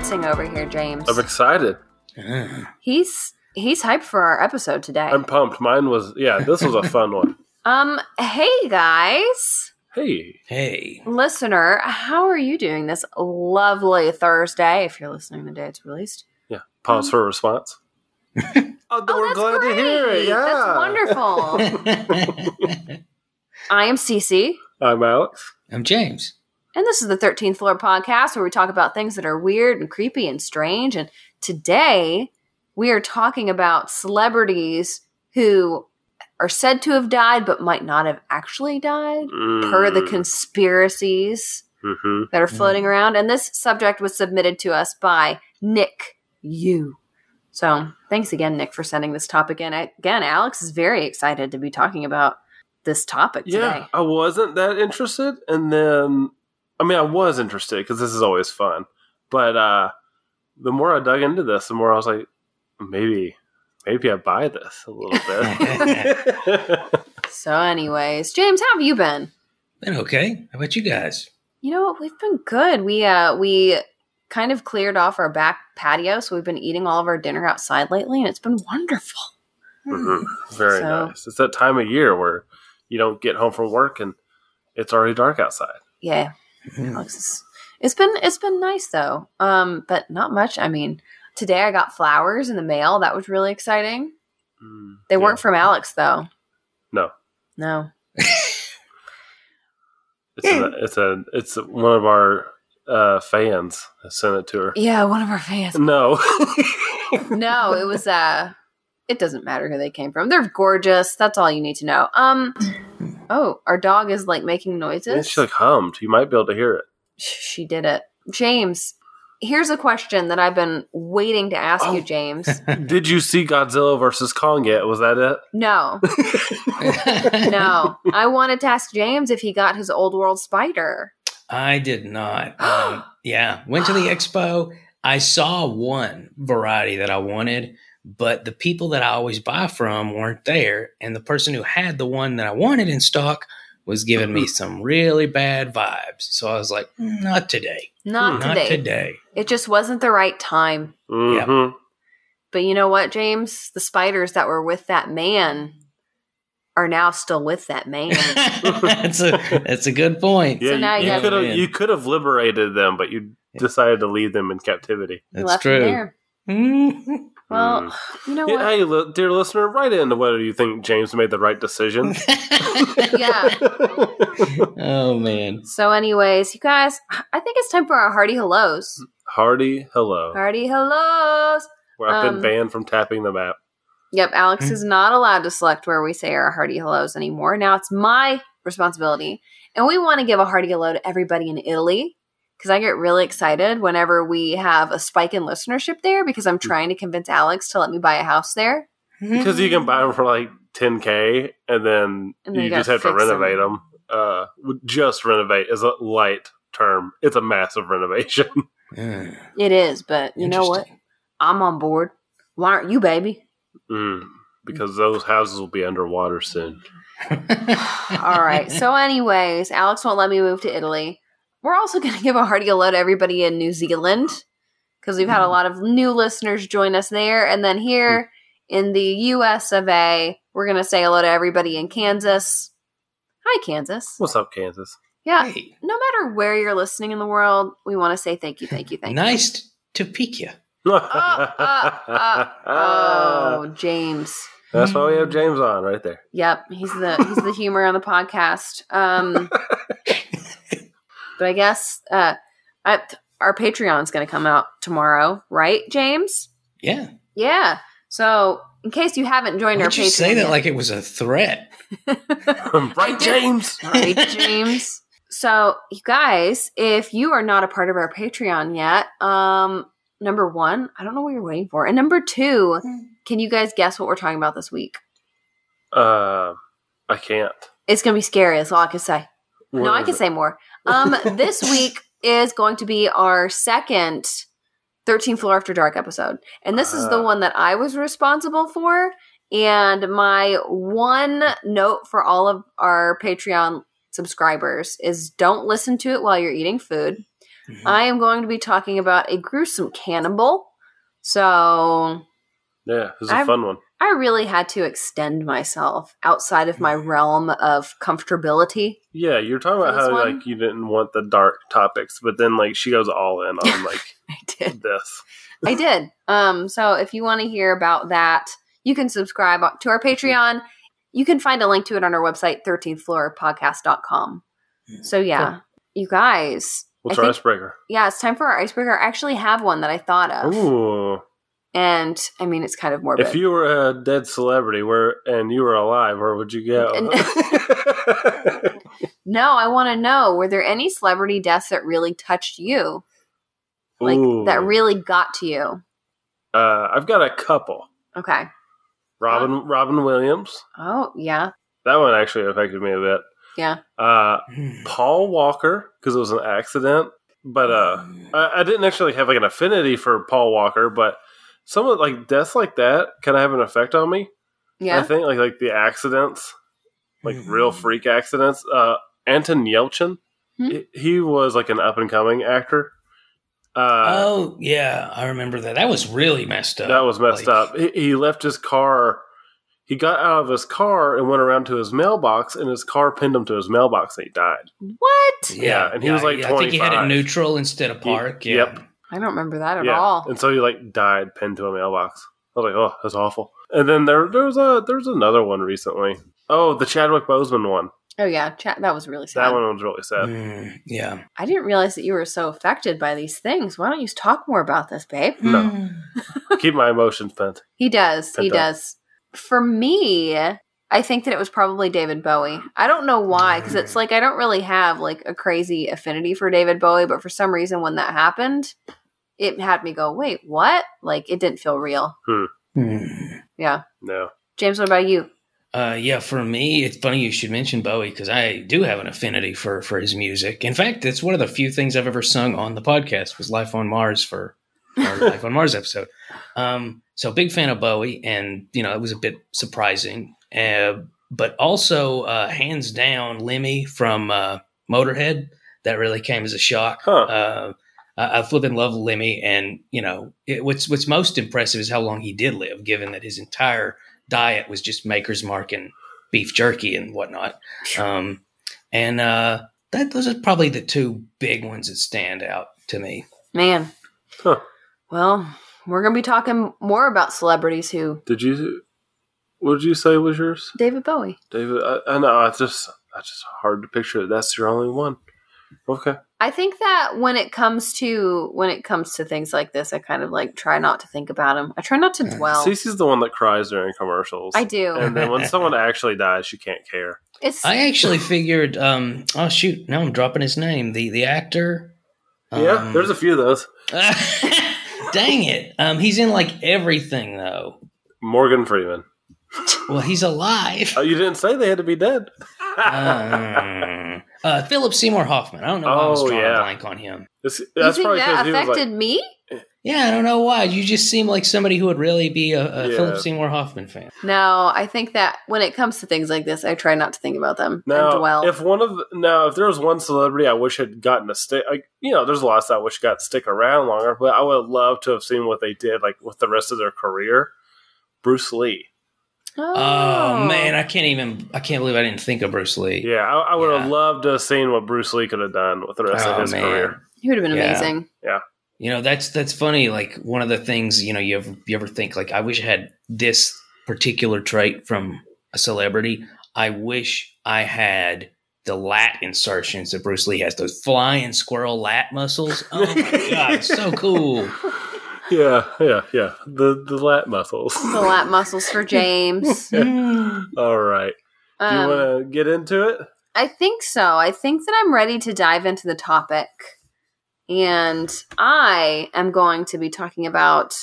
dancing over here, James. I'm excited. He's he's hyped for our episode today. I'm pumped. Mine was yeah. This was a fun one. um, hey guys, Hey, Hey. listener, how are you doing this lovely Thursday? If you're listening the day it's released. yeah. Pause for a response. oh, Oh, that's great. That's wonderful. I am Cece, I'm Alex. I'm James. And this is the 13th Floor Podcast where we talk about things that are weird and creepy and strange. And today we are talking about celebrities who are said to have died but might not have actually died per the conspiracies hmm that are floating around. And this subject was submitted to us by Nick Yu. So thanks again, Nick, for sending this topic in. I, again, Alex is very excited to be talking about this topic Yeah, today. I wasn't that interested, and then I mean, I was interested because this is always fun. But uh the more I dug into this, the more I was like, maybe, maybe I buy this a little bit. So, anyways, James, how have you been? Been okay. How about you guys? You know what? We've been good. We uh we kind of cleared off our back patio, so we've been eating all of our dinner outside lately, and it's been wonderful. Mhm. Very So- nice. It's that time of year where you don't get home from work and it's already dark outside. Yeah, Mm. Alex is- it's been it's been nice though. Um, but not much. I mean, today I got flowers in the mail. That was really exciting. Mm, They yeah. weren't from Alex though. No. No. It's a, it's a it's one of our uh, fans that sent it to her. Yeah, one of our fans. No, no, it was uh it doesn't matter who they came from. They're gorgeous. That's all you need to know. Um oh, our dog is like making noises. she like hummed. You might be able to hear it. She did it. James, here's a question that I've been waiting to ask you, Oh. James. Did you see Godzilla versus Kong yet? Was that it? No. No. I wanted to ask James if he got his old world spider. I did not. Um, yeah. Went to the expo. I saw one variety that I wanted, but the people that I always buy from weren't there. And the person who had the one that I wanted in stock was giving me some really bad vibes. So I was like, "Mm, not today. Not Not today. today. It just wasn't the right time. Mm-hmm. But you know what, James? The spiders that were with that man are now still with that man. that's a that's a good point. Yeah, So now you, you you could have you could have liberated them, but you decided to leave them in captivity. That's left him true. There. Well, you know Yeah, what? hey, li- dear listener, write in whether you think James made the right decision. Yeah. oh man. So, anyways, you guys, I think it's time for our hearty hellos. Hardy, hello. Hearty hellos. Where I've Um, been banned from tapping the map. Yep, Alex Hmm. is not allowed to select where we say our hearty hellos anymore. Now it's my responsibility. And we want to give a hearty hello to everybody in Italy because I get really excited whenever we have a spike in listenership there because. I'm trying to convince Alex to let me buy a house there. Because you can buy them for like 10K and then And then you you just have to renovate them. Uh, just renovate is a light term. It's a massive renovation. Mm, It is, but you know what? I'm on board. Why aren't you, baby? Mm, because those houses will be underwater soon. All right. So, anyways, Alex won't let me move to Italy. We're also going to give a hearty hello to everybody in New Zealand because we've had a lot of new listeners join us there. And then here in the US of A, we're going to say hello to everybody in Kansas. Hi, Kansas. What's up, Kansas? Yeah. Hey, No matter where you're listening in the world, we want to say thank you, thank you, thank you. nice to peek you. Uh, uh, Oh, James. That's why we have James on right there. Yep, he's the he's the humor on the podcast. Um, but I guess uh, I, our Patreon's going to come out tomorrow, right, James? Yeah. Yeah. So in case you haven't joined Why our did you Patreon, say that yet- like it was a threat? right, James? right, James. So you guys, if you are not a part of our Patreon yet, um, number one, I don't know what you're waiting for, and number two, can you guys guess what we're talking about this week? Uh, I can't. It's going to be scary. That's all I can say. What no, I can it? say more. Um, this week is going to be our second 13 Floor After Dark episode. And this is the Ah. one that I was responsible for. And my one note for all of our Patreon subscribers is don't listen to it while you're eating food. Mhm. I am going to be talking about a gruesome cannibal. So Yeah, it was a fun one. I really had to extend myself outside of my realm of comfortability. Yeah, you're talking about how one? like you didn't want the dark topics, but then like she goes all in on like I did. this. I did. Um, so if you want to hear about that, you can subscribe to our Patreon. You can find a link to it on our website, 13thfloorpodcast.com. So yeah, you guys. What's I our think- icebreaker? Yeah, it's time for our icebreaker. I actually have one that I thought of. Ooh. And I mean, it's kind of morbid. If you were a dead celebrity where and you were alive, where would you go? No, I want to know were there any celebrity deaths that really touched you? Like Ooh. that really got to you? uh, I've got a couple. Okay. Robin Robin Williams. Oh, yeah. That one actually affected me a bit. Yeah. Uh, Hmm. Paul Walker because it was an accident, but uh, I, I didn't actually have like an affinity for Paul Walker, but some of like deaths like that kind of have an effect on me. Yeah, I think like like the accidents, like Mhm. real freak accidents. Uh, Anton Yelchin, Hmm. he, he was like an up and coming actor. Uh, oh yeah, I remember that. That was really messed up. that was messed Like, up. He, he left his car. He got out of his car and went around to his mailbox, and his car pinned him to his mailbox, and he died. What? Yeah, and he was, like, I think he had it neutral instead of park. He- yeah. yep. I don't remember that at yeah, all. and so he like died pinned to a mailbox. I was like, oh, that's awful. And then there there was a there's another one recently. Oh, the Chadwick Boseman one. Oh yeah, chat. That was really sad. That one was really sad. Mm, yeah. I didn't realize that you were so affected by these things. Why don't you talk more about this, babe? No. Keep my emotions pent. He does. He Penta. does. For me, I think that it was probably David Bowie. I don't know why, because it's like I don't really have like a crazy affinity for David Bowie, but for some reason, when that happened, it had me go, "Wait, what?" Like it didn't feel real. Hmm. Yeah, No. James, what about you? Uh, yeah, for me, it's funny you should mention Bowie because I do have an affinity for for his music. In fact, it's one of the few things I've ever sung on the podcast was "Life on Mars" for our "Life on Mars" episode. Um, so big fan of Bowie, and you know it was a bit surprising, uh, but also uh, hands down Lemmy from uh, Motorhead. That really came as a shock. Huh. Uh, I, I flipping love Lemmy, and you know it, what's what's most impressive is how long he did live, given that his entire diet was just Maker's Mark and beef jerky and whatnot. Um, and uh, that those are probably the two big ones that stand out to me. Man, Huh. well, we're gonna be talking more about celebrities who Did you what did you say was yours? David Bowie. David I, I know, it's just it's just hard to picture that's your only one. Okay. I think that when it comes to when it comes to things like this, I kind of like try not to think about them. I try not to Yeah. dwell. Cece's the one that cries during commercials. I do. And then when someone actually dies, she can't care. It's I actually figured, um, oh shoot, now I'm dropping his name. The the actor. yeah, um, there's a few of those. dang it. Um, he's in like everything though. Morgan Freeman. Well, he's alive. Oh, you didn't say they had to be dead. Uh, uh, Philip Seymour Hoffman. I don't know why I was Oh, drawing yeah. a blank on him. It's- you that's think probably that because he was affected like, me? Yeah, I don't know why. You just seem like somebody who would really be a, a Yeah. Philip Seymour Hoffman fan. No, I think that when it comes to things like this, I try not to think about them and Now, dwell. if one of now, if there was one celebrity I wish had gotten to stick, like you know, there's a lot I wish got stick around longer, but I would love to have seen what they did, like with the rest of their career. Bruce Lee, Oh, man, I oh. can't even. I can't believe I didn't think of Bruce Lee. yeah, I, I would have loved to have seen what Bruce Lee could have done with the rest Oh, of his man. career. he would have been Yeah. amazing. Yeah, you know, that's that's funny. Like one of the things you know, you ever you ever think like, I wish I had this particular trait from a celebrity. I wish I had the lat insertions that Bruce Lee has. Those flying squirrel lat muscles. Oh my god, so cool. Yeah, yeah, yeah. The the lat muscles. The lat muscles for James. All right. Do you Um, want to get into it? I think so. I think that I'm ready to dive into the topic. And I am going to be talking about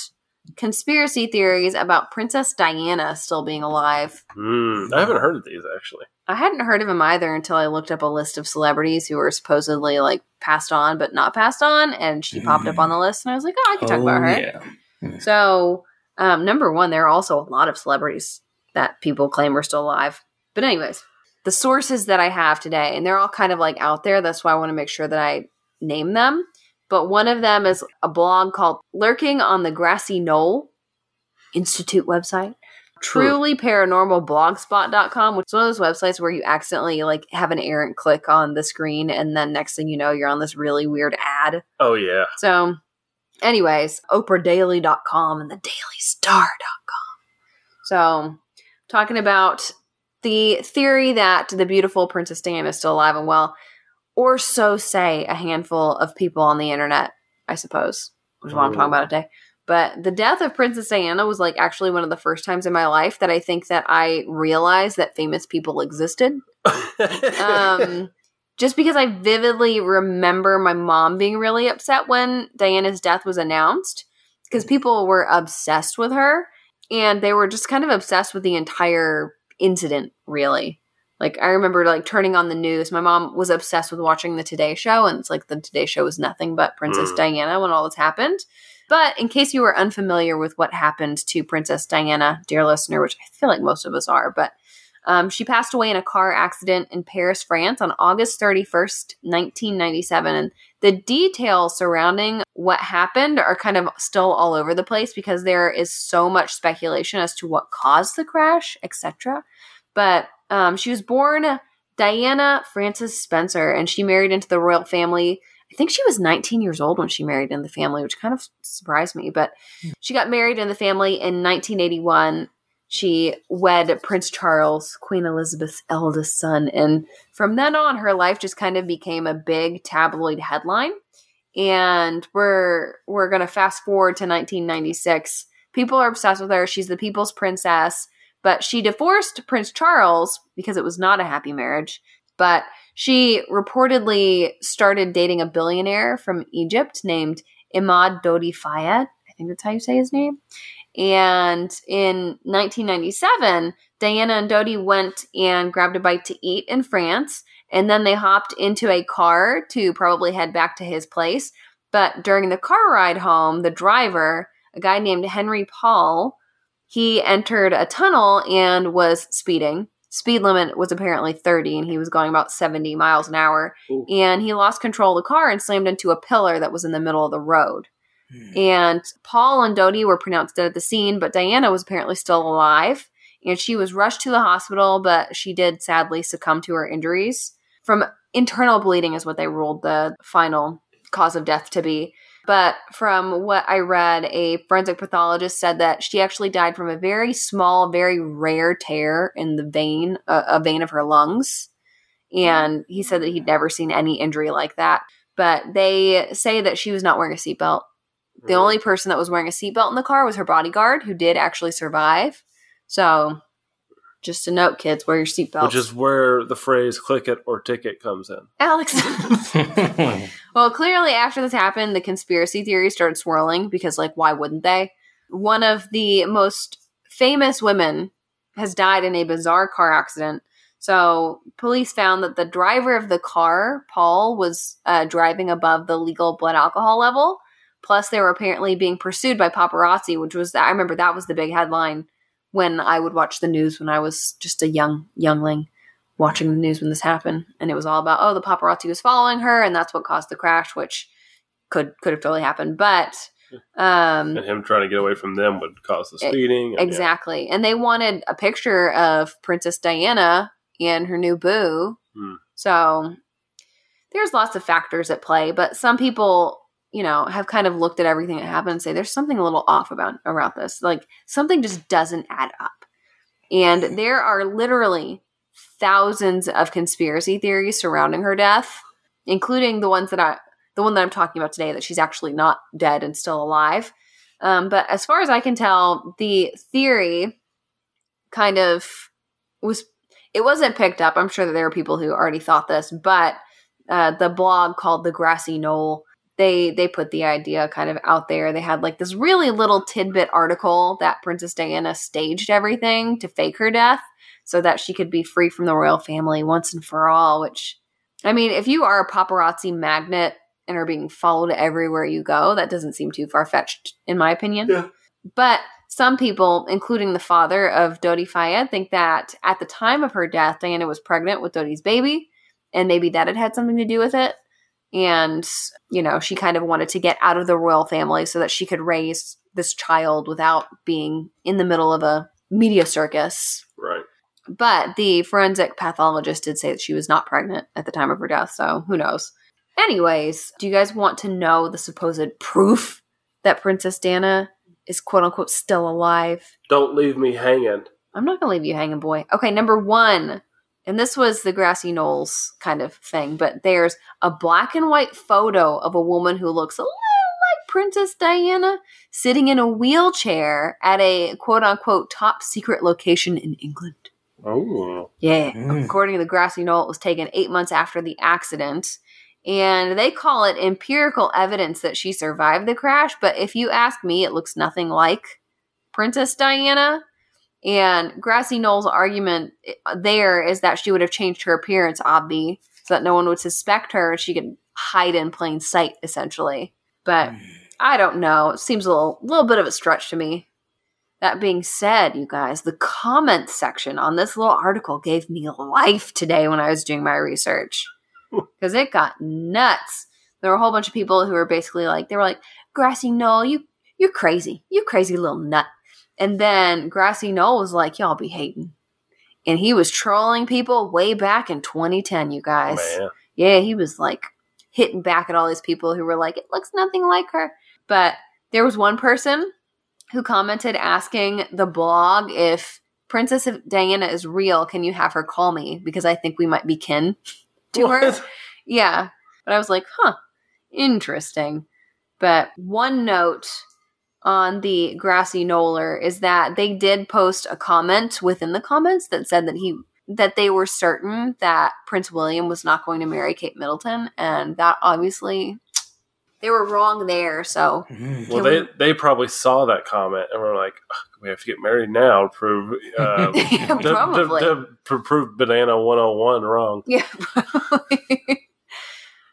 conspiracy theories about Princess Diana still being alive. Mm, I haven't heard of these actually. I hadn't heard of him either until I looked up a list of celebrities who were supposedly like passed on but not passed on, and she popped up on the list, and I was like, oh, I can talk about her. yeah. So, um, number one, there are also a lot of celebrities that people claim are still alive. But, anyways, the sources that I have today, and they're all kind of like out there. That's why I want to make sure that I name them. but one of them is a blog called Lurking on the Grassy Knoll Institute website. Truly paranormal blogspot.com, which is one of those websites where you accidentally like have an errant click on the screen and then next thing you know you're on this really weird ad. Oh yeah. So anyways, oprahdaily.com and the dailystar.com. So talking about the theory that the beautiful Princess Diana is still alive and well, or so say a handful of people on the internet, I suppose, which is what I'm talking about today. But the death of Princess Diana was like actually one of the first times in my life that I think that I realized that famous people existed. Um, just because I vividly remember my mom being really upset when Diana's death was announced because people were obsessed with her and they were just kind of obsessed with the entire incident, really. Like I remember like turning on the news. My mom was obsessed with watching the Today Show, and it's like the Today Show was nothing but Princess Mm. Diana when all this happened. But in case you were unfamiliar with what happened to Princess Diana, dear listener, which I feel like most of us are, but um, she passed away in a car accident in Paris, France on August 31st, 1997. And the details surrounding what happened are kind of still all over the place because there is so much speculation as to what caused the crash, etc. But um, she was born Diana Frances Spencer, and she married into the royal family. I think she was 19 years old when she married in the family, which kind of surprised me. But hmm. she got married in the family in 1981. She wed Prince Charles, Queen Elizabeth's eldest son. And from then on, her life just kind of became a big tabloid headline. And we're we're gonna fast forward to 1996. People are obsessed with her. She's the people's princess, but she divorced Prince Charles because it was not a happy marriage. But she reportedly started dating a billionaire from Egypt named Imad Dodi Fayed. I think that's how you say his name. And in 1997, Diana and Dodi went and grabbed a bite to eat in France. And then they hopped into a car to probably head back to his place. But during the car ride home, the driver, a guy named Henry Paul, he entered a tunnel and was speeding. Speed limit was apparently 30 and he was going about 70 miles an hour. Ooh. And he lost control of the car and slammed into a pillar that was in the middle of the road. Hmm. And Paul and Dodi were pronounced dead at the scene, but Diana was apparently still alive. And she was rushed to the hospital, but she did sadly succumb to her injuries. From internal bleeding, is what they ruled the final cause of death to be. But from what I read, a forensic pathologist said that she actually died from a very small, very rare tear in the vein, uh, a vein of her lungs. And he said that he'd never seen any injury like that. But they say that she was not wearing a seatbelt. The only person that was wearing a seatbelt in the car was her bodyguard, who did actually survive. So, just a note, kids, wear your seatbelts. Which is where the phrase "click it or ticket" comes in. Alex. well, clearly, after this happened, the conspiracy theories started swirling because, like, why wouldn't they? One of the most famous women has died in a bizarre car accident. So, police found that the driver of the car, Paul, was uh, driving above the legal blood alcohol level. Plus, they were apparently being pursued by paparazzi, which was, I remember that was the big headline when I would watch the news when I was just a young youngling watching the news when this happened. And it was all about, oh, the paparazzi was following her, and that's what caused the crash, which could could have totally happened. But um, And him trying to get away from them would cause the speeding. and- Exactly. And they wanted a picture of Princess Diana and her new boo. Hmm. So there's lots of factors at play, but some people, you know, have kind of looked at everything that happened and say there's something a little off about about this. Like something just doesn't add up. And there are literally thousands of conspiracy theories surrounding her death, including the ones that I the one that I'm talking about today that she's actually not dead and still alive. Um, but as far as I can tell, the theory kind of was it wasn't picked up. I'm sure that there are people who already thought this, but uh, the blog called the Grassy Knoll they they put the idea kind of out there. They had like this really little tidbit article that Princess Diana staged everything to fake her death so that she could be free from the royal family once and for all. Which, I mean, if you are a paparazzi magnet and are being followed everywhere you go, that doesn't seem too far fetched, in my opinion. Yeah. But some people, including the father of Dodi Fayed, think that at the time of her death, Diana was pregnant with Dodi's baby, and maybe that had had something to do with it. And, you know, she kind of wanted to get out of the royal family so that she could raise this child without being in the middle of a media circus. Right. But the forensic pathologist did say that she was not pregnant at the time of her death, so who knows? Anyways, do you guys want to know the supposed proof that Princess dana is quote unquote still alive? Don't leave me hanging. I'm not gonna leave you hanging, boy. Okay, number one, and this was the grassy knolls kind of thing, but there's a black and white photo of a woman who looks a little like Princess Diana sitting in a wheelchair at a quote unquote top secret location in England. Oh. Yeah. Mm. According to the grassy knoll, it was taken eight months after the accident. And they call it empirical evidence that she survived the crash. But if you ask me, it looks nothing like Princess Diana. And Grassy Knoll's argument uh, there is that she would have changed her appearance, obvi, so that no one would suspect her she could hide in plain sight, essentially. But I don't know. It seems a little, little bit of a stretch to me. That being said, you guys, the comments section on this little article gave me life today when I was doing my research because it got nuts. There were a whole bunch of people who were basically like, they were like, Grassy Knoll, you you're crazy, you crazy little nut. And then Grassy Knoll was like, y'all be hating, and he was trolling people way back in 2010. You guys, oh, Man. yeah, he was like hitting back at all these people who were like, it looks nothing like her. But there was one person who commented asking the blog if Princess Diana is real, can you have her call me? Because I think we might be kin to her. Yeah. But I was like, huh, interesting. But one note on the grassy knoller is that they did post a comment within the comments that said that he that they were certain that Prince William was not going to marry Kate Middleton, and that obviously they were wrong there. So Mm. Well, they we- they probably saw that comment and were like, "We have to get married now to prove uh, Yeah, to, to- probably. to pr- prove banana one hundred and one wrong." Yeah.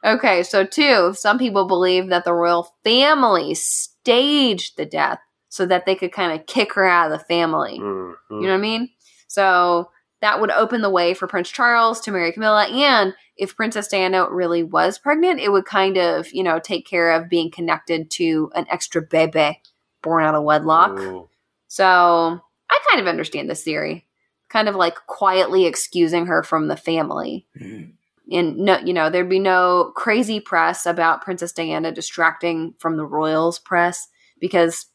probably. okay, so two, some people believe that the royal family staged the death so that they could kind of kick her out of the family. Mhm. You know what I mean? So that would open the way for Prince Charles to marry Camilla. And if Princess Diana really was pregnant, it would kind of, you know, take care of being connected to an extra bebe born out of wedlock. Ooh. So I kind of understand this theory. Kind of like quietly excusing her from the family. Mm. And no, you know, there'd be no crazy press about Princess Diana distracting from the royals press because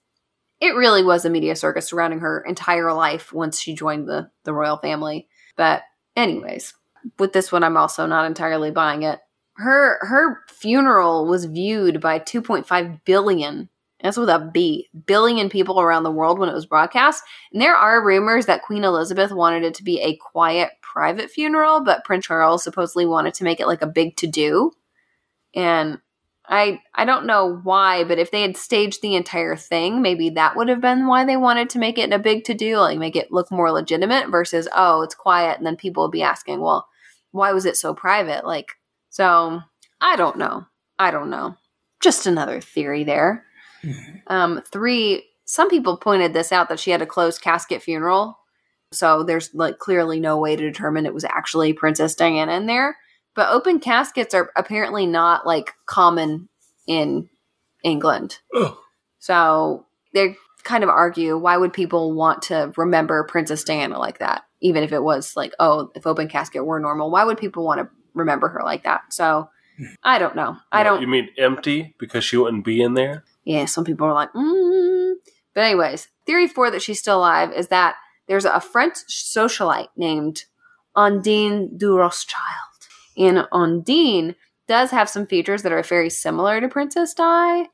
it really was a media circus surrounding her entire life once she joined the the royal family. But anyways, with this one I'm also not entirely buying it. Her her funeral was viewed by 2.5 billion that's with a B, billion people around the world when it was broadcast. And there are rumors that Queen Elizabeth wanted it to be a quiet, private funeral, but Prince Charles supposedly wanted to make it like a big to do. And I I don't know why, but if they had staged the entire thing, maybe that would have been why they wanted to make it a big to do, like make it look more legitimate versus oh, it's quiet and then people would be asking, "Well, why was it so private?" Like so, I don't know. I don't know. Just another theory there. Um, three, some people pointed this out that she had a closed casket funeral. So there's like clearly no way to determine it was actually Princess Diana in there. But open caskets are apparently not like common in England. Ugh. So they kind of argue why would people want to remember Princess Diana like that? Even if it was like, oh, if open casket were normal, why would people want to remember her like that? So I don't know. I don't You mean empty because she wouldn't be in there? yeah, some people are like, mm. but anyways, theory four that she's still alive is that there's a French socialite named Ondine de Rothschild, and Ondine does have some features that are very similar to Princess Di.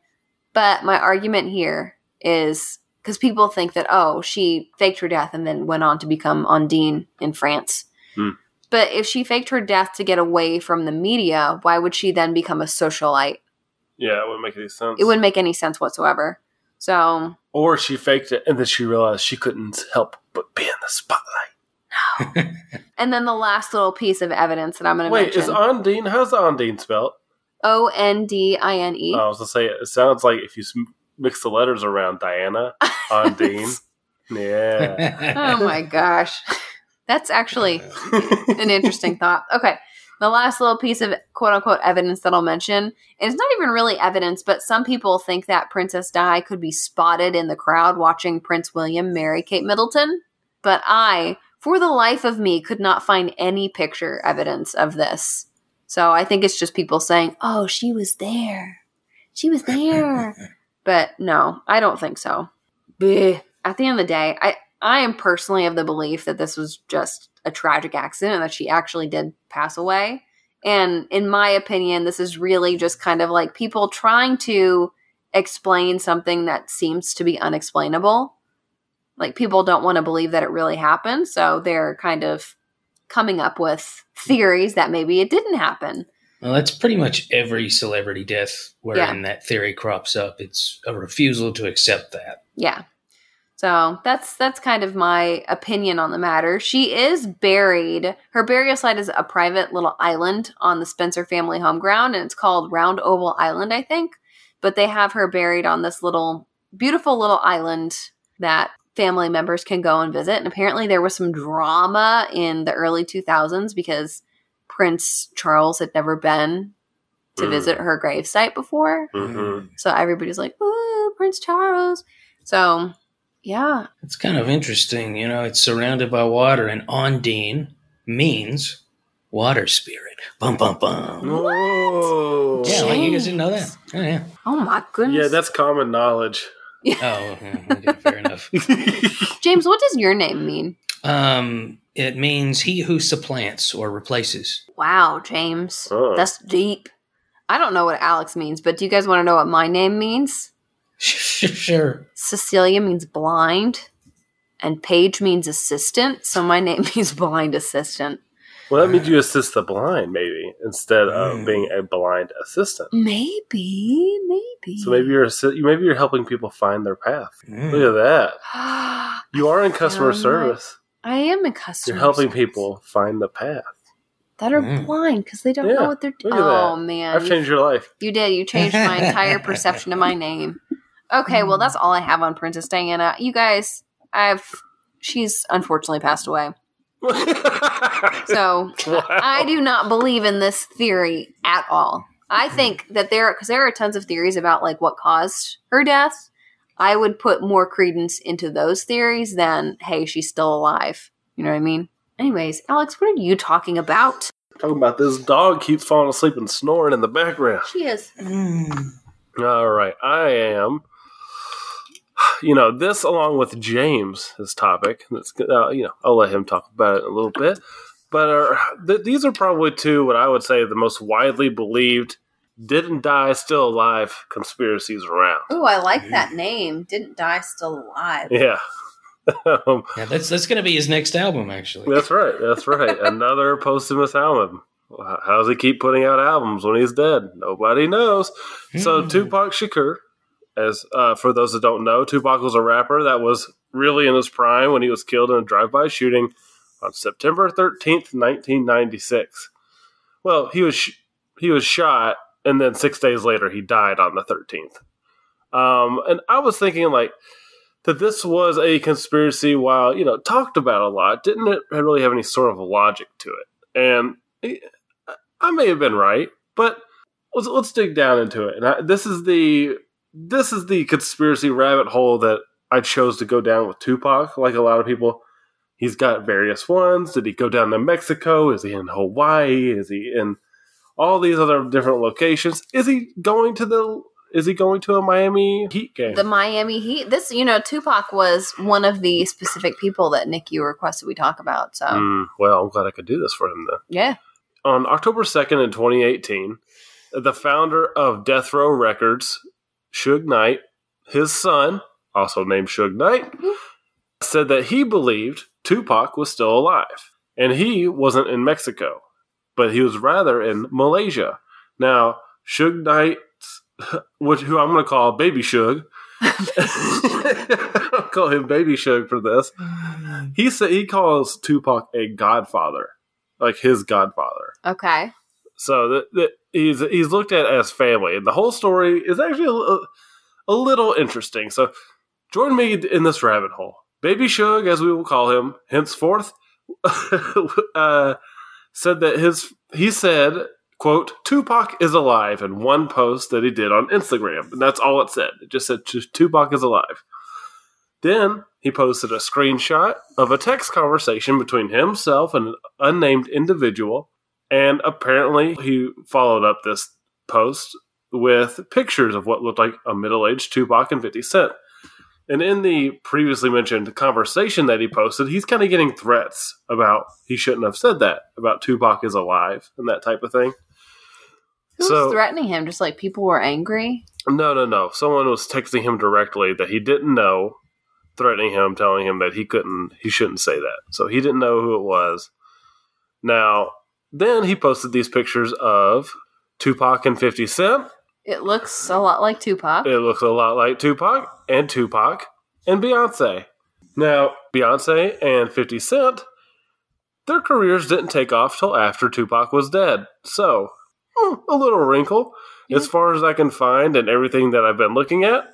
But my argument here is because people think that oh, she faked her death and then went on to become Ondine in France. Hmm. But if she faked her death to get away from the media, why would she then become a socialite? Yeah, it wouldn't make any sense. It wouldn't make any sense whatsoever. So Or she faked it and then she realized she couldn't help but be in the spotlight. And then the last little piece of evidence that I'm going to Wait, is mention: Ondine? How's Ondine spelled? O N D I N E. I was gonna say it sounds like if you mix the letters around, Diana, Ondine. yeah. Oh my gosh, that's actually an interesting thought. Okay, the last little piece of quote unquote evidence that I'll mention, and it's not even really evidence, but some people think that Princess Di could be spotted in the crowd watching Prince William marry Kate Middleton. But I, for the life of me, could not find any picture evidence of this. So I think it's just people saying, oh, she was there. She was there. but no, I don't think so. Bleh. At the end of the day, I, I am personally of the belief that this was just a tragic accident that she actually did pass away. And in my opinion, this is really just kind of like people trying to explain something that seems to be unexplainable. Like people don't want to believe that it really happened, so they're kind of coming up with theories that maybe it didn't happen. Well, that's pretty much every celebrity death wherein yeah. that theory crops up. It's a refusal to accept that. Yeah. So that's that's kind of my opinion on the matter. She is buried. Her burial site is a private little island on the Spencer family home ground, and it's called Round Oval Island, I think. But they have her buried on this little beautiful little island that family members can go and visit. And apparently there was some drama in the early 2000s because Prince Charles had never been to mm. visit her gravesite before. Mm-hmm. So everybody's like, "Ooh, Prince Charles." So yeah. It's kind of interesting. You know, it's surrounded by water, and Ondine means water spirit. Bum, bum, bum. Oh. Yeah, like you guys didn't know that. Oh, yeah. Oh, my goodness. Yeah, that's common knowledge. oh, okay, fair enough. James, what does your name mean? Um, it means he who supplants or replaces. Wow, James. Oh. That's deep. I don't know what Alex means, but do you guys want to know what my name means? sure. Cecilia means blind, and Paige means assistant. So my name means blind assistant. Well, that means you assist the blind, maybe instead of mm. being a blind assistant. Maybe, maybe. So maybe you're maybe you're helping people find their path. Mm. Look at that. you are in customer service. I am in customer. You're helping service. people find the path that are mm. blind because they don't yeah, know what they're doing. Oh that. man, I've changed your life. You did. You changed my entire perception of my name. Okay, well, that's all I have on Princess Diana. You guys, I've she's unfortunately passed away. so wow. I do not believe in this theory at all. I think that there because there are tons of theories about like what caused her death. I would put more credence into those theories than hey, she's still alive. You know what I mean? Anyways, Alex, what are you talking about? Talking about this dog keeps falling asleep and snoring in the background. She is. Mm. All right, I am you know, this along with James, his topic, That's uh, you know, I'll let him talk about it a little bit. But uh, th- these are probably two what I would say the most widely believed didn't die still alive conspiracies around. Oh, I like that name. Didn't die still alive. Yeah. um, yeah, that's that's going to be his next album, actually. That's right. That's right. Another posthumous album. How does he keep putting out albums when he's dead? Nobody knows. So hmm. Tupac Shakur as uh, for those that don't know, Tupac was a rapper that was really in his prime when he was killed in a drive-by shooting on September 13th, 1996. Well, he was sh- he was shot, and then six days later he died on the 13th. Um, and I was thinking like that this was a conspiracy, while you know talked about a lot, didn't it really have any sort of logic to it? And I may have been right, but let's let's dig down into it. And I, this is the this is the conspiracy rabbit hole that I chose to go down with Tupac. Like a lot of people, he's got various ones. Did he go down to Mexico? Is he in Hawaii? Is he in all these other different locations? Is he going to the is he going to a Miami Heat game? The Miami Heat. This, you know, Tupac was one of the specific people that Nikki requested we talk about. So, mm, well, I'm glad I could do this for him then. Yeah. On October 2nd in 2018, the founder of Death Row Records, Suge Knight, his son, also named Suge Knight, mm-hmm. said that he believed Tupac was still alive. And he wasn't in Mexico, but he was rather in Malaysia. Now, Suge Knight, which who I'm going to call Baby Suge, I'll call him Baby Suge for this. He said he calls Tupac a godfather, like his godfather. Okay. So the, the, he's he's looked at as family, and the whole story is actually a, a little interesting. So join me in this rabbit hole. Baby Suge, as we will call him henceforth, uh, said that his he said, quote, Tupac is alive in one post that he did on Instagram. And that's all it said. It just said Tupac is alive. Then he posted a screenshot of a text conversation between himself and an unnamed individual. And apparently he followed up this post with pictures of what looked like a middle aged Tupac and 50 Cent. And in the previously mentioned conversation that he posted, he's kind of getting threats about he shouldn't have said that about Tupac is alive and that type of thing. Who's so, threatening him? Just like people were angry? No, no, no. Someone was texting him directly that he didn't know, threatening him, telling him that he couldn't, he shouldn't say that. So he didn't know who it was. Now, then he posted these pictures of Tupac and 50 Cent it looks a lot like Tupac. It looks a lot like Tupac and Tupac and Beyonce. Now, Beyonce and 50 Cent, their careers didn't take off till after Tupac was dead. So, hmm, a little wrinkle. Yeah. As far as I can find and everything that I've been looking at,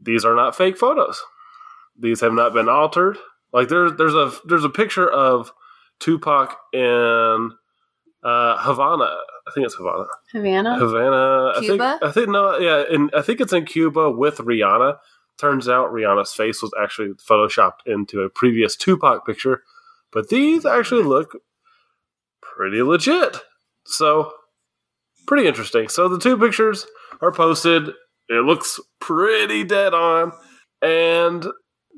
these are not fake photos. These have not been altered. Like there's there's a there's a picture of Tupac in uh, Havana I think it's Havana. Havana. Havana. Cuba. I think. I think no. Yeah, and I think it's in Cuba with Rihanna. Turns out Rihanna's face was actually photoshopped into a previous Tupac picture, but these actually look pretty legit. So pretty interesting. So the two pictures are posted. It looks pretty dead on, and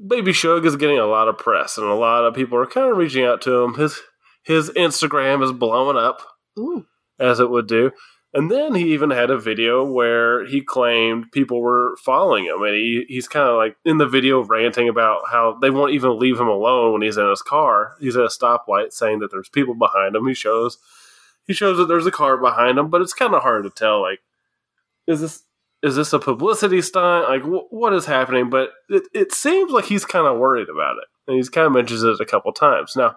Baby Suge is getting a lot of press, and a lot of people are kind of reaching out to him. His his Instagram is blowing up. Ooh as it would do. And then he even had a video where he claimed people were following him, and he, he's kind of like in the video ranting about how they won't even leave him alone when he's in his car. He's at a stoplight, saying that there's people behind him. He shows he shows that there's a car behind him, but it's kind of hard to tell. Like, is this is this a publicity stunt? Like, wh- what is happening? But it, it seems like he's kind of worried about it, and he's kind of mentions it a couple times. Now,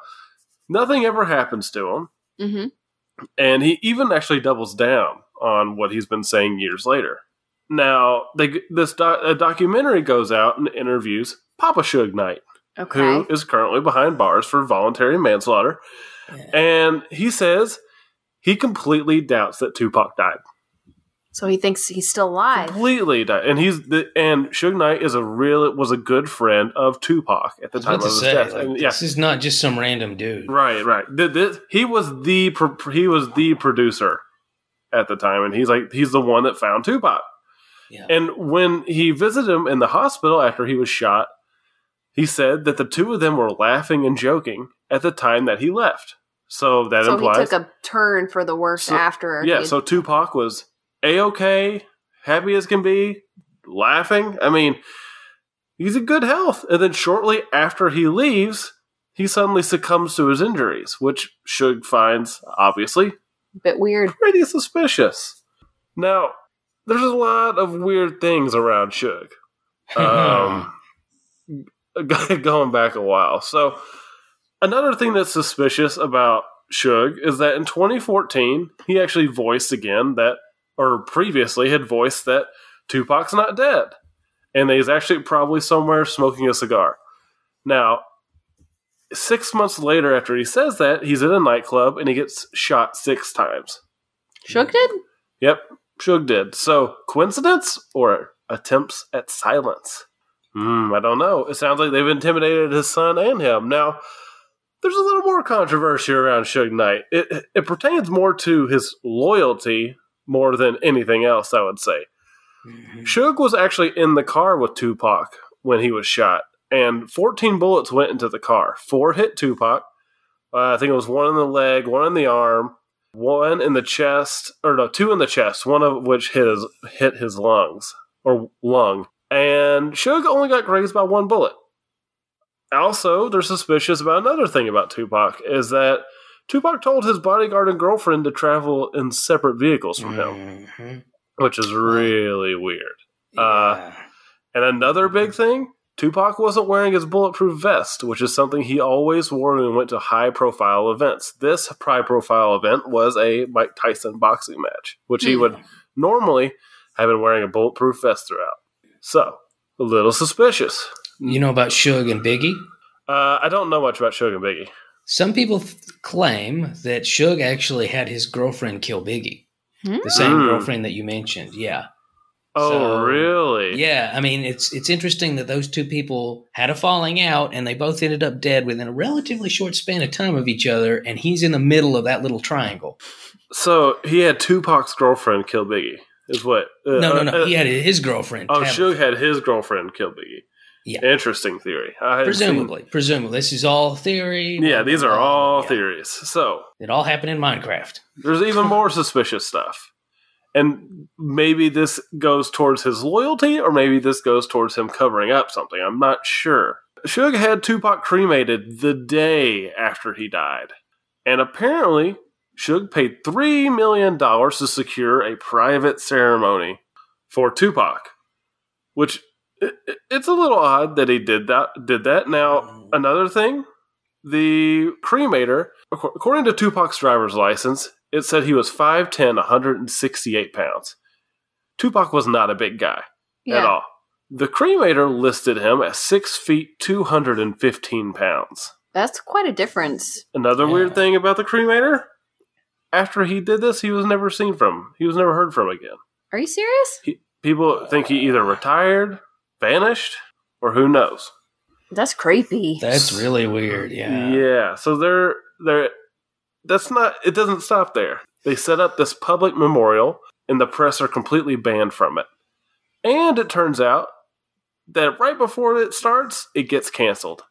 nothing ever happens to him. Mm-hmm. And he even actually doubles down on what he's been saying years later. Now, they, this do, documentary goes out and interviews Papa Suge Knight, okay. who is currently behind bars for voluntary manslaughter. Yeah. And he says he completely doubts that Tupac died. So he thinks he's still alive. Completely died. And he's the, and Suge Knight is a real was a good friend of Tupac at the time of his say, death. Like, and, yeah. This is not just some random dude. Right, right. This, he was the he was the producer at the time, and he's like he's the one that found Tupac. Yeah. And when he visited him in the hospital after he was shot, he said that the two of them were laughing and joking at the time that he left. So that so implies he took a turn for the worse so, after. Yeah, so Tupac was a okay, happy as can be, laughing. I mean, he's in good health. And then shortly after he leaves, he suddenly succumbs to his injuries, which Suge finds obviously a bit weird, pretty suspicious. Now, there's a lot of weird things around Suge. Um, going back a while. So, another thing that's suspicious about Suge is that in 2014, he actually voiced again that or previously had voiced that Tupac's not dead. And he's actually probably somewhere smoking a cigar. Now, six months later, after he says that, he's in a nightclub and he gets shot six times. Suge did? Yep, Suge did. So, coincidence or attempts at silence? Hmm, I don't know. It sounds like they've intimidated his son and him. Now, there's a little more controversy around Suge Knight. It, it pertains more to his loyalty more than anything else, I would say. Mm-hmm. Suge was actually in the car with Tupac when he was shot, and 14 bullets went into the car. Four hit Tupac. Uh, I think it was one in the leg, one in the arm, one in the chest, or no, two in the chest, one of which hit his, hit his lungs, or lung. And Suge only got grazed by one bullet. Also, they're suspicious about another thing about Tupac, is that Tupac told his bodyguard and girlfriend to travel in separate vehicles from him, mm-hmm. which is really weird. Uh, yeah. Uh, and another big thing Tupac wasn't wearing his bulletproof vest, which is something he always wore when he went to high profile events. This high profile event was a Mike Tyson boxing match, which he would hmm. normally have been wearing a bulletproof vest throughout. So, a little suspicious. You know about Suge and Biggie? Uh, I don't know much about Suge and Biggie. Some people th- claim that Suge actually had his girlfriend kill Biggie, Hmm? the same Mm. girlfriend that you mentioned. Yeah. Oh, So- really? Yeah, I mean it's it's interesting that those two people had a falling out and they both ended up dead within a relatively short span of time of each other and he's in the middle of that little triangle. So he had Tupac's girlfriend kill Biggie. Is what? Uh, No, no, no. uh, He had his girlfriend. Oh, Tabitha. Suge had his girlfriend kill Biggie. Yeah. Interesting theory. I presumably, presumably. This is all theory. seen- yeah, these are all Yeah. theories. So It all happened in Minecraft. there's even more suspicious stuff. And maybe this goes towards his loyalty, or maybe this goes towards him covering up something. I'm not sure. Suge had Tupac cremated the day after he died. And apparently, Suge paid $3 million to secure a private ceremony for Tupac, which i- i- it's a little odd that he did that. Did that. Now, mm. another thing, the cremator, according to Tupac's driver's license, it said he was 5'10, 168 pounds. Tupac was not a big guy at all. The cremator listed him at 6 feet, 215 pounds. That's quite a difference. Another Yeah. weird thing about the cremator, after he did this, he was never seen from. He was never heard from again. Are you serious? He, people think he either retired, vanished, or who knows. That's creepy. That's really weird. Yeah. Yeah, so they're they're that's not it doesn't stop there. They set up this public memorial and the press are completely banned from it. And it turns out that right before it starts, it gets canceled.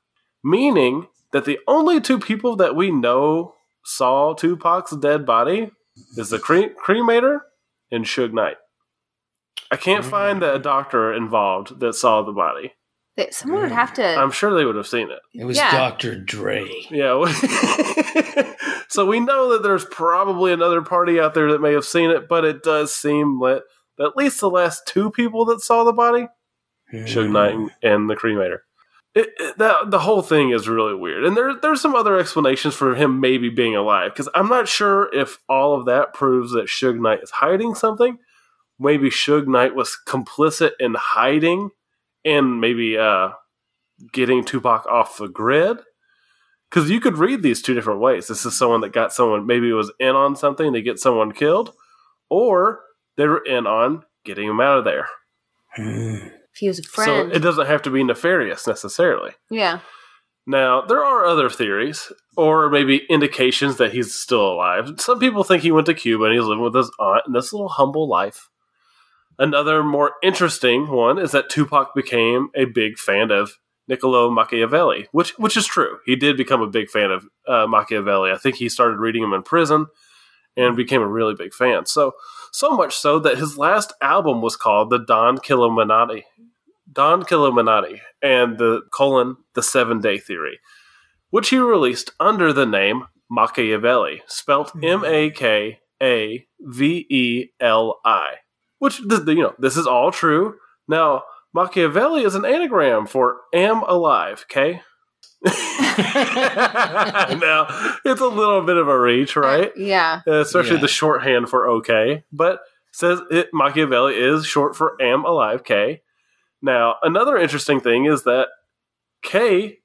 Meaning that the only two people that we know saw Tupac's dead body is the cre- cremator and Suge Knight. I can't oh. find a doctor involved that saw the body. That- Someone would have to. I'm sure they would have seen it. It was Yeah. Dr. Dre. Yeah. so we know that there's probably another party out there that may have seen it, but it does seem that at least the last two people that saw the body, Suge hmm. Knight and, and the cremator. It, it, that, the whole thing is really weird. And there, there's some other explanations for him maybe being alive, because I'm not sure if all of that proves that Suge Knight is hiding something. Maybe Suge Knight was complicit in hiding and maybe uh, getting Tupac off the grid because you could read these two different ways. This is someone that got someone maybe was in on something to get someone killed, or they were in on getting him out of there. If he was a friend. So it doesn't have to be nefarious necessarily. yeah. Now there are other theories, or maybe indications that he's still alive. Some people think he went to Cuba and he's living with his aunt in this little humble life. Another more interesting one is that Tupac became a big fan of Niccolo Machiavelli, which which is true. He did become a big fan of uh, Machiavelli. I think he started reading him in prison and became a really big fan. So so much so that his last album was called the Don Killuminati. Don Killuminati and the colon the Seven Day Theory, which he released under the name Makaveli, spelt M A K A V E L I. Which th- you know this is all true. Now Makaveli is an anagram for "am alive." Okay. now it's a little bit of a reach, right? Yeah. Uh, especially Yeah. the shorthand for okay, but says it Makaveli is short for am alive K. Now, another interesting thing is that K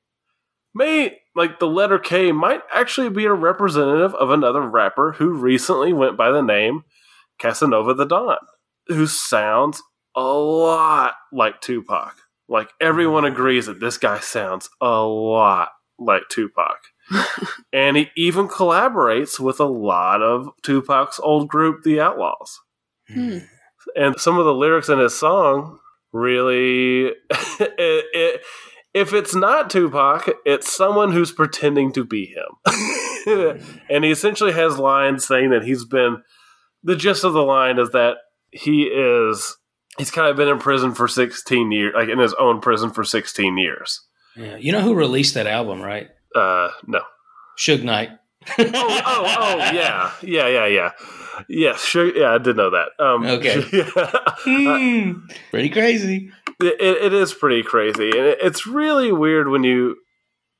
may like the letter K might actually be a representative of another rapper who recently went by the name Casanova the Don, who sounds a lot like Tupac. Like everyone mm-hmm. agrees that this guy sounds a lot like Tupac and he even collaborates with a lot of Tupac's old group, the Outlaws. Hmm. hmm. And some of the lyrics in his song really, it, it, if it's not Tupac, it's someone who's pretending to be him. Hmm. and he essentially has lines saying that he's been. The gist of the line is that he is. He's kind of been in prison for 16 years, like in his own prison for 16 years. Yeah. You know who released that album, right? Uh, no. Suge Knight. oh, oh, oh, yeah, yeah, yeah, yeah. Yes, sure. Yeah, I did know that. Um, Okay. yeah. Hmm. Pretty crazy. it, it is pretty crazy, and it, it's really weird when you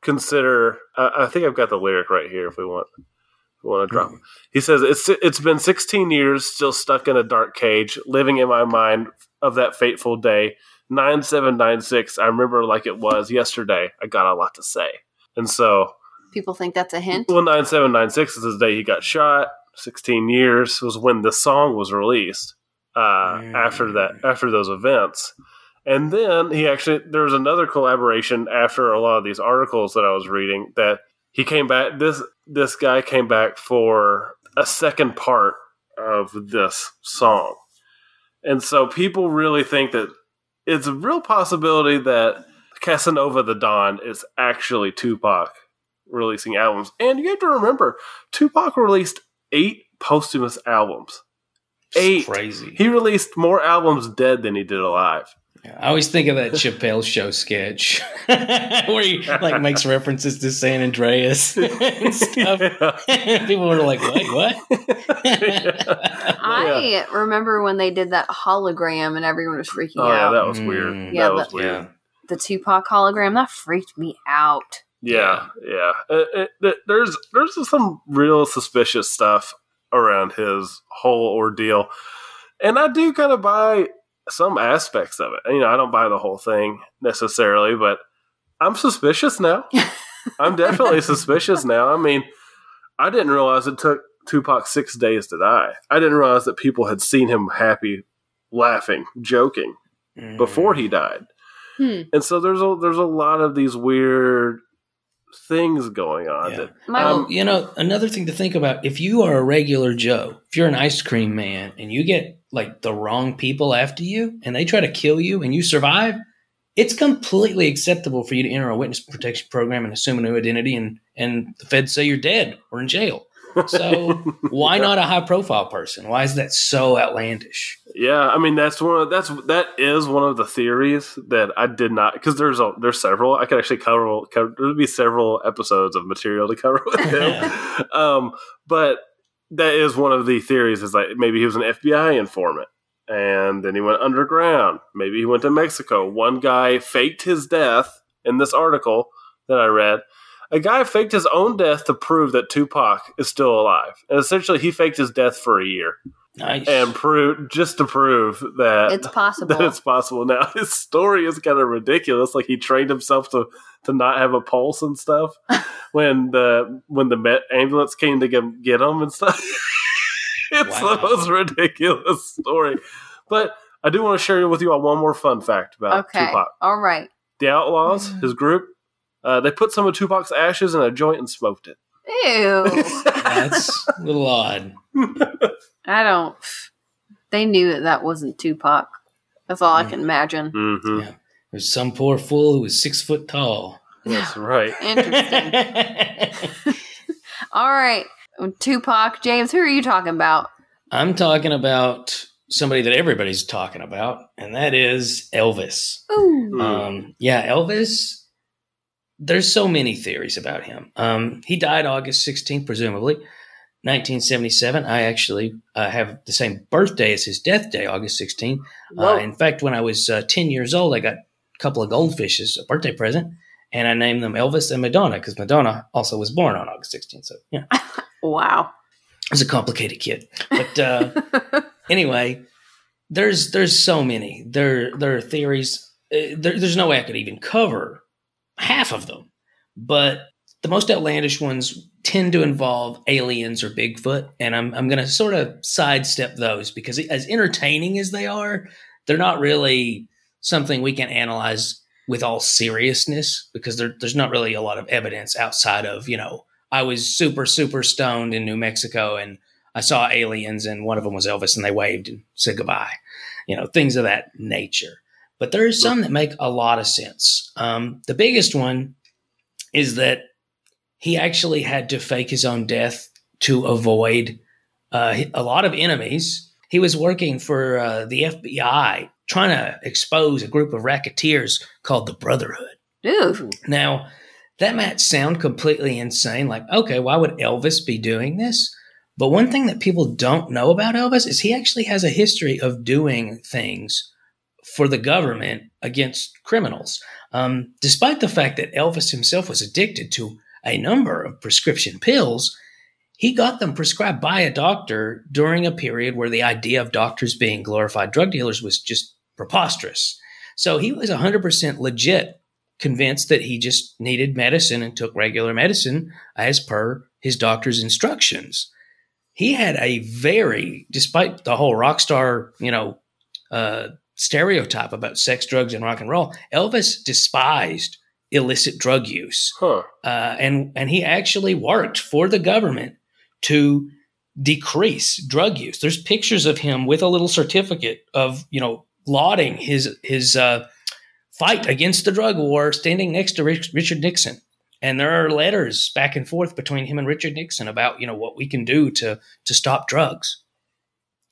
consider. Uh, I think I've got the lyric right here. If we want, want to drop. it. He says, "It's it's been 16 years, still stuck in a dark cage, living in my mind of that fateful day. 9796. I remember like it was yesterday. I got a lot to say." And so People think that's a hint. Well, nine seven nine six is the day he got shot. Sixteen years was when the song was released. Uh, Mm. After that, after those events, and then he actually there was another collaboration after a lot of these articles that I was reading that he came back. This this guy came back for a second part of this song, and so people really think that it's a real possibility that Casanova the Don is actually Tupac releasing albums. And you have to remember, Tupac released eight posthumous albums. Eight. crazy. He released more albums dead than he did alive. I always think of that Chappelle show sketch where he like makes references to San Andreas and stuff. People were like, "What? What?" I remember when they did that hologram and everyone was freaking out. Oh yeah, that was Mm. weird. Yeah, that was but- weird. the Tupac hologram that freaked me out. Yeah, yeah. It- it- it- there's there's some real suspicious stuff around his whole ordeal, and I do kind of buy some aspects of it. You know, I don't buy the whole thing necessarily, but I'm suspicious now. I'm definitely suspicious now. I mean, I didn't realize it took Tupac six days to die. I didn't realize that people had seen him happy, laughing, joking Mm. before he died. Hmm. And so there's a there's a lot of these weird things going on. Yeah. That, My Well, you know, another thing to think about if you are a regular Joe, if you're an ice cream man and you get like the wrong people after you and they try to kill you and you survive, it's completely acceptable for you to enter a witness protection program and assume a new identity and, and the feds say you're dead or in jail. So why not a high profile person? Why is that so outlandish? yeah, I mean that's one of that's that is one of the theories that I did not because there's a there's several I could actually cover, cover there would be several episodes of material to cover with him. um, but that is one of the theories is like maybe he was an FBI informant and then he went underground. Maybe he went to Mexico. One guy faked his death in this article that I read. A guy faked his own death to prove that Tupac is still alive. And essentially he faked his death for a year Nice. and prove just to prove that it's possible. that it's possible. Now his story is kind of ridiculous. Like he trained himself to to not have a pulse and stuff when the when the met ambulance came to get, get him and stuff. it's Wow. the most ridiculous story. But I do want to share with you all one more fun fact about okay. Tupac. All right. The Outlaws, his group, uh, they put some of Tupac's ashes in a joint and smoked it. Ew. That's a little odd. I don't. They knew that that wasn't Tupac. That's all I Mm. can imagine. hmm Yeah. There's some poor fool who was six foot tall. That's right. Interesting. All right. Tupac, James, who are you talking about? I'm talking about somebody that everybody's talking about, and that is Elvis. Ooh. Um, yeah, Elvis. There's so many theories about him. Um, he died August 16th, presumably, 1977. I actually uh, have the same birthday as his death day, August 16th. Uh, in fact, when I was uh, 10 years old, I got a couple of goldfish as a birthday present, and I named them Elvis and Madonna because Madonna also was born on August 16th. So, yeah, Wow. I was a complicated kid. But uh, anyway, there's there's so many. There there are theories. Uh, there, there's no way I could even cover half of them. But the most outlandish ones tend to involve aliens or Bigfoot, and I'm I'm going to sort of sidestep those because as entertaining as they are, they're not really something we can analyze with all seriousness because there, there's not really a lot of evidence outside of you know I was super super stoned in New Mexico and I saw aliens and one of them was Elvis and they waved and said goodbye, you know things of that nature. But there are some that make a lot of sense. Um, the biggest one is that he actually had to fake his own death to avoid uh, a lot of enemies. He was working for uh, the FBI trying to expose a group of racketeers called the Brotherhood. Ooh. Now, that might sound completely insane. Like, okay, why would Elvis be doing this? But one thing that people don't know about Elvis is he actually has a history of doing things for the government against criminals. Um, despite the fact that Elvis himself was addicted to a number of prescription pills, he got them prescribed by a doctor during a period where the idea of doctors being glorified drug dealers was just preposterous. So he was 100% legit convinced that he just needed medicine and took regular medicine as per his doctor's instructions. He had a very, despite the whole rock star, you know, uh, stereotype about sex, drugs, and rock and roll, Elvis despised illicit drug use, Huh. uh, and and he actually worked for the government to decrease drug use. There's pictures of him with a little certificate of you know lauding his his uh, fight against the drug war, standing next to Rich, Richard Nixon. And there are letters back and forth between him and Richard Nixon about you know what we can do to to stop drugs.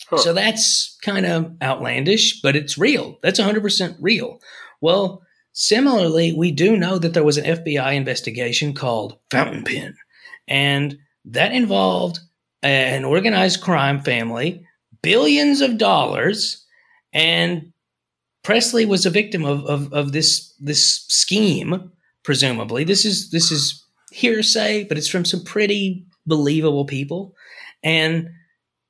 Huh. So that's kind of outlandish, but it's real. That's 100% real. Well, similarly, we do know that there was an FBI investigation called Fountain Pen, and that involved an organized crime family, billions of dollars, and Presley was a victim of, of, of this this scheme. Presumably, this is this is hearsay, but it's from some pretty believable people, and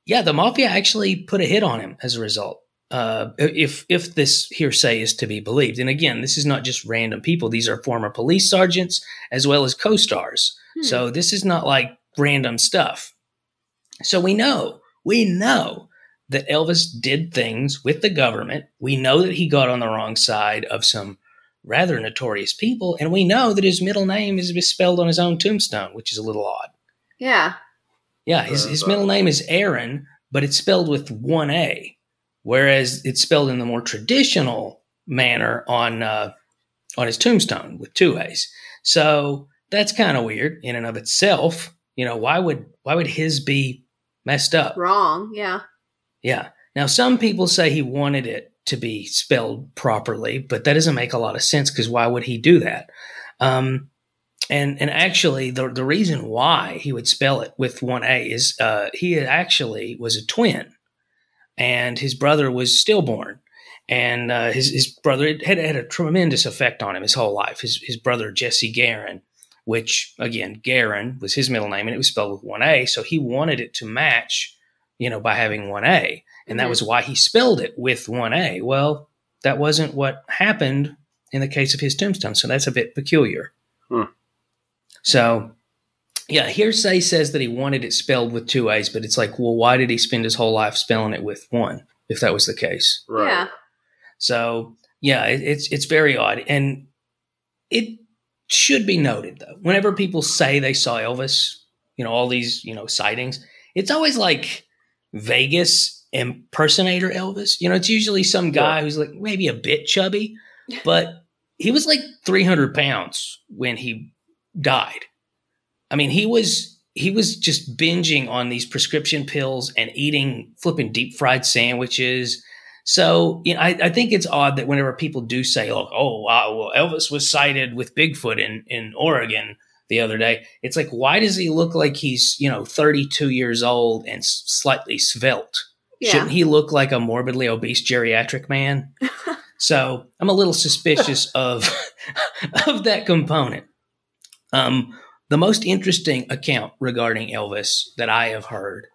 yeah, the mafia actually put a hit on him as a result. Uh, if if this hearsay is to be believed, and again, this is not just random people; these are former police sergeants as well as co-stars. Hmm. So this is not like random stuff. So we know, we know that Elvis did things with the government. We know that he got on the wrong side of some rather notorious people, and we know that his middle name is misspelled on his own tombstone, which is a little odd. Yeah. Yeah, his, his middle name is Aaron, but it's spelled with one A, whereas it's spelled in the more traditional manner on uh, on his tombstone with two A's. So that's kind of weird in and of itself. You know, why would why would his be messed up? Wrong. Yeah. Yeah. Now, some people say he wanted it to be spelled properly, but that doesn't make a lot of sense because why would he do that? Um, and and actually, the the reason why he would spell it with one A is uh, he actually was a twin, and his brother was stillborn, and uh, his his brother had had a tremendous effect on him his whole life. His his brother Jesse Garon, which again Garon was his middle name, and it was spelled with one A, so he wanted it to match, you know, by having one A, and that Mhm. was why he spelled it with one A. Well, that wasn't what happened in the case of his tombstone, so that's a bit peculiar. Hmm. So, yeah, hearsay says that he wanted it spelled with two A's, but it's like, well, why did he spend his whole life spelling it with one if that was the case? Right. Yeah. So, yeah, it, it's it's very odd, and it should be noted though. Whenever people say they saw Elvis, you know, all these you know sightings, it's always like Vegas impersonator Elvis. You know, it's usually some guy who's like maybe a bit chubby, but he was like 300 pounds when he died. I mean, he was he was just binging on these prescription pills and eating flipping deep fried sandwiches. So, you know, I, I think it's odd that whenever people do say, "Oh, oh, wow, well, Elvis was sighted with Bigfoot in in Oregon the other day," it's like, why does he look like he's you know 32 years old and s- slightly svelte? Yeah. Shouldn't he look like a morbidly obese geriatric man? so I'm a little suspicious of of that component. Um, the most interesting account regarding Elvis that I have heard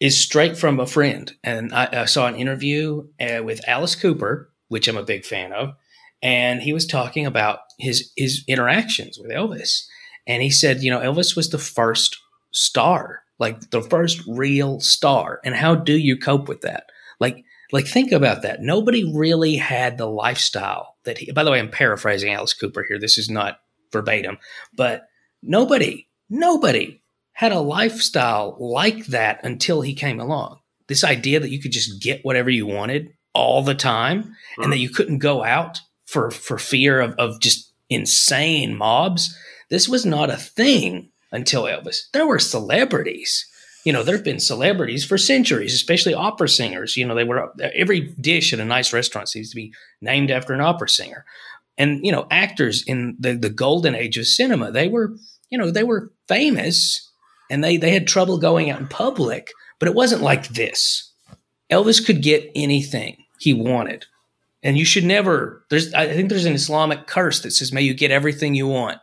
is straight from a friend, and I, I saw an interview uh, with Alice Cooper, which I'm a big fan of, and he was talking about his his interactions with Elvis, and he said, you know, Elvis was the first star, like the first real star, and how do you cope with that? Like, like think about that. Nobody really had the lifestyle that he. By the way, I'm paraphrasing Alice Cooper here. This is not verbatim, but nobody, nobody had a lifestyle like that until he came along. This idea that you could just get whatever you wanted all the time and mm. that you couldn't go out for, for fear of, of just insane mobs. This was not a thing until Elvis. There were celebrities. You know, there have been celebrities for centuries, especially opera singers. You know, they were every dish at a nice restaurant seems to be named after an opera singer. And, you know, actors in the, the golden age of cinema, they were, you know, they were famous and they, they had trouble going out in public, but it wasn't like this. Elvis could get anything he wanted. And you should never, there's, I think there's an Islamic curse that says, may you get everything you want.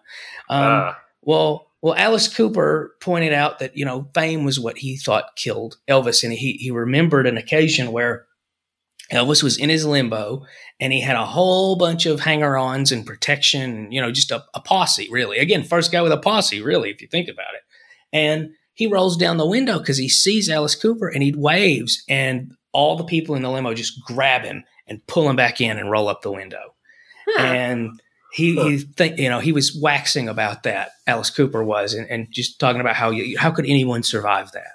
Um, Ah, well, well, Alice Cooper pointed out that you know fame was what he thought killed Elvis, and he he remembered an occasion where Elvis was in his limbo and he had a whole bunch of hanger ons and protection, you know, just a, a, posse, really. Again, first guy with a posse, really, if you think about it. And he rolls down the window because he sees Alice Cooper and he waves, and all the people in the limo just grab him and pull him back in and roll up the window. Huh. And he, he think, you know, he was waxing about that, Alice Cooper was, and, and just talking about how you, how could anyone survive that,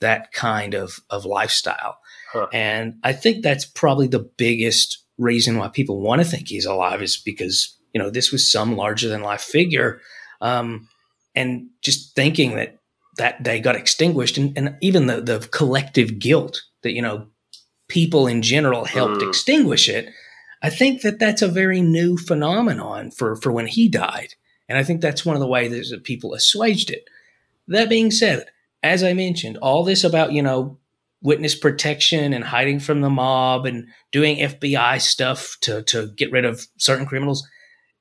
that kind of, of lifestyle. Huh. And I think that's probably the biggest reason why people want to think he's alive is because you know this was some larger than life figure, um, and just thinking that that day got extinguished, and, and even the the collective guilt that you know people in general helped mm. extinguish it. I think that that's a very new phenomenon for for when he died, and I think that's one of the ways that people assuaged it. That being said, as I mentioned, all this about you know witness protection and hiding from the mob and doing FBI stuff to, to get rid of certain criminals.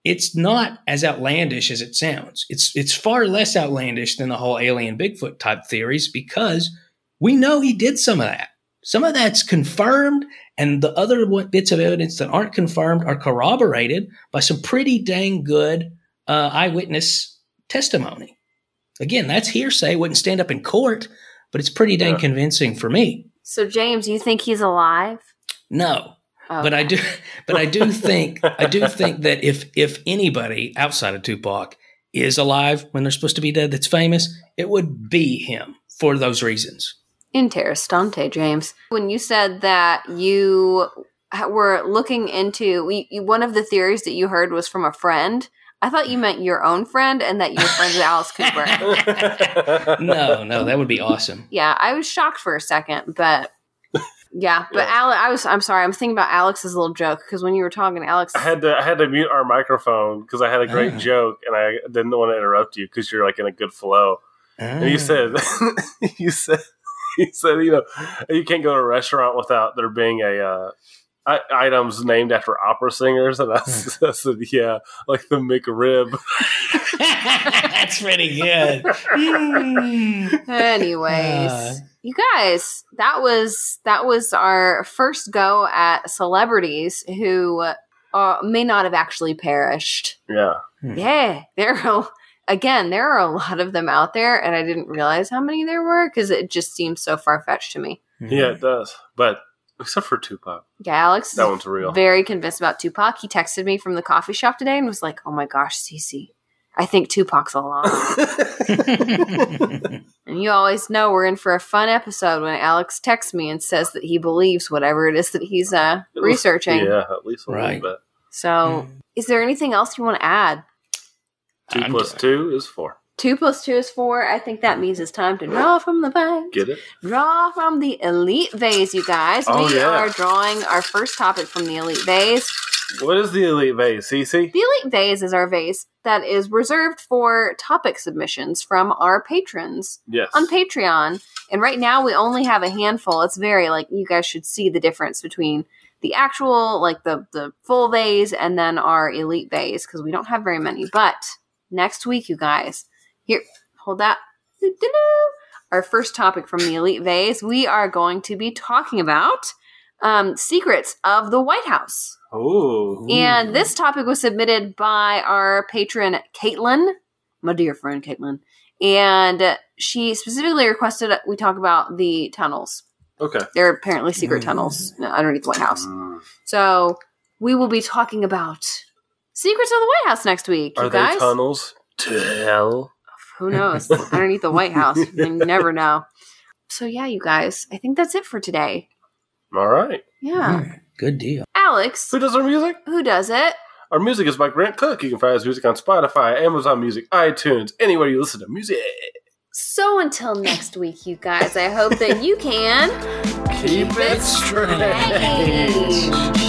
It's not as outlandish as it sounds. It's it's far less outlandish than the whole alien Bigfoot type theories because we know he did some of that. Some of that's confirmed, and the other bits of evidence that aren't confirmed are corroborated by some pretty dang good uh, eyewitness testimony. Again, that's hearsay; wouldn't stand up in court, but it's pretty dang yeah. convincing for me. So, James, you think he's alive? No, okay. but I do. But I do think I do think that if if anybody outside of Tupac is alive when they're supposed to be dead, that's famous, it would be him for those reasons. Interessante, James. When you said that you were looking into we, one of the theories that you heard was from a friend I thought you meant your own friend and that you were friends with Alice Cooper. no, no, that would be awesome. Yeah, I was shocked for a second, but yeah, but yeah. Alex, I was. I'm sorry. I'm thinking about Alex's little joke because when you were talking, Alex, I had to. I had to mute our microphone because I had a great oh. joke and I didn't want to interrupt you because you're like in a good flow. Oh. And you ah. said, you said, you said, you know, you can't go to a restaurant without there being a uh, items named after opera singers, and I, hmm. I said, "Yeah, like the McRib." That's pretty good. Anyways, uh, you guys, that was that was our first go at celebrities who uh, may not have actually perished. Yeah, hmm. yeah, there. Are, again, there are a lot of them out there, and I didn't realize how many there were because it just seems so far fetched to me. Yeah, it does, but Except for Tupac. Yeah, Alex. That one's real. Very convinced about Tupac. He texted me from the coffee shop today and was like, "Oh my gosh, Cece, I think Tupac's alive." and you always know we're in for a fun episode when Alex texts me and says that he believes whatever it is that he's uh, researching. Yeah, at least a right. little bit. So, mm. is there anything else you want to add? Two plus two is four. Two plus two is four. I think that means it's time to draw from the bag. Get it? Draw from the Elite Vase, you guys. Oh, we yeah. are drawing our first topic from the Elite Vase. What is the Elite Vase, Cece? The Elite Vase is our vase that is reserved for topic submissions from our patrons. Yes. On Patreon. And right now we only have a handful. It's very like you guys should see the difference between the actual like the the full vase and then our elite vase because we don't have very many. But next week, you guys, here, hold that. Our first topic from the Elite Vase, we are going to be talking about um, secrets of the White House. Oh. And this topic was submitted by our patron, Caitlin, my dear friend, Caitlin. And she specifically requested we talk about the tunnels. Okay. They're apparently secret mm. tunnels underneath the White House. Mm. So we will be talking about secrets of the White House next week. Are you guys. they tunnels to hell? Who knows? Underneath the White House. You never know. So, yeah, you guys, I think that's it for today. All right. Yeah. good deal. Alex. Who does our music? Who does it? Our music is by Grant Cook. You can find his music on Spotify, Amazon Music, iTunes, anywhere you listen to music. So until next week, you guys, I hope that you can keep, keep it strange. strange.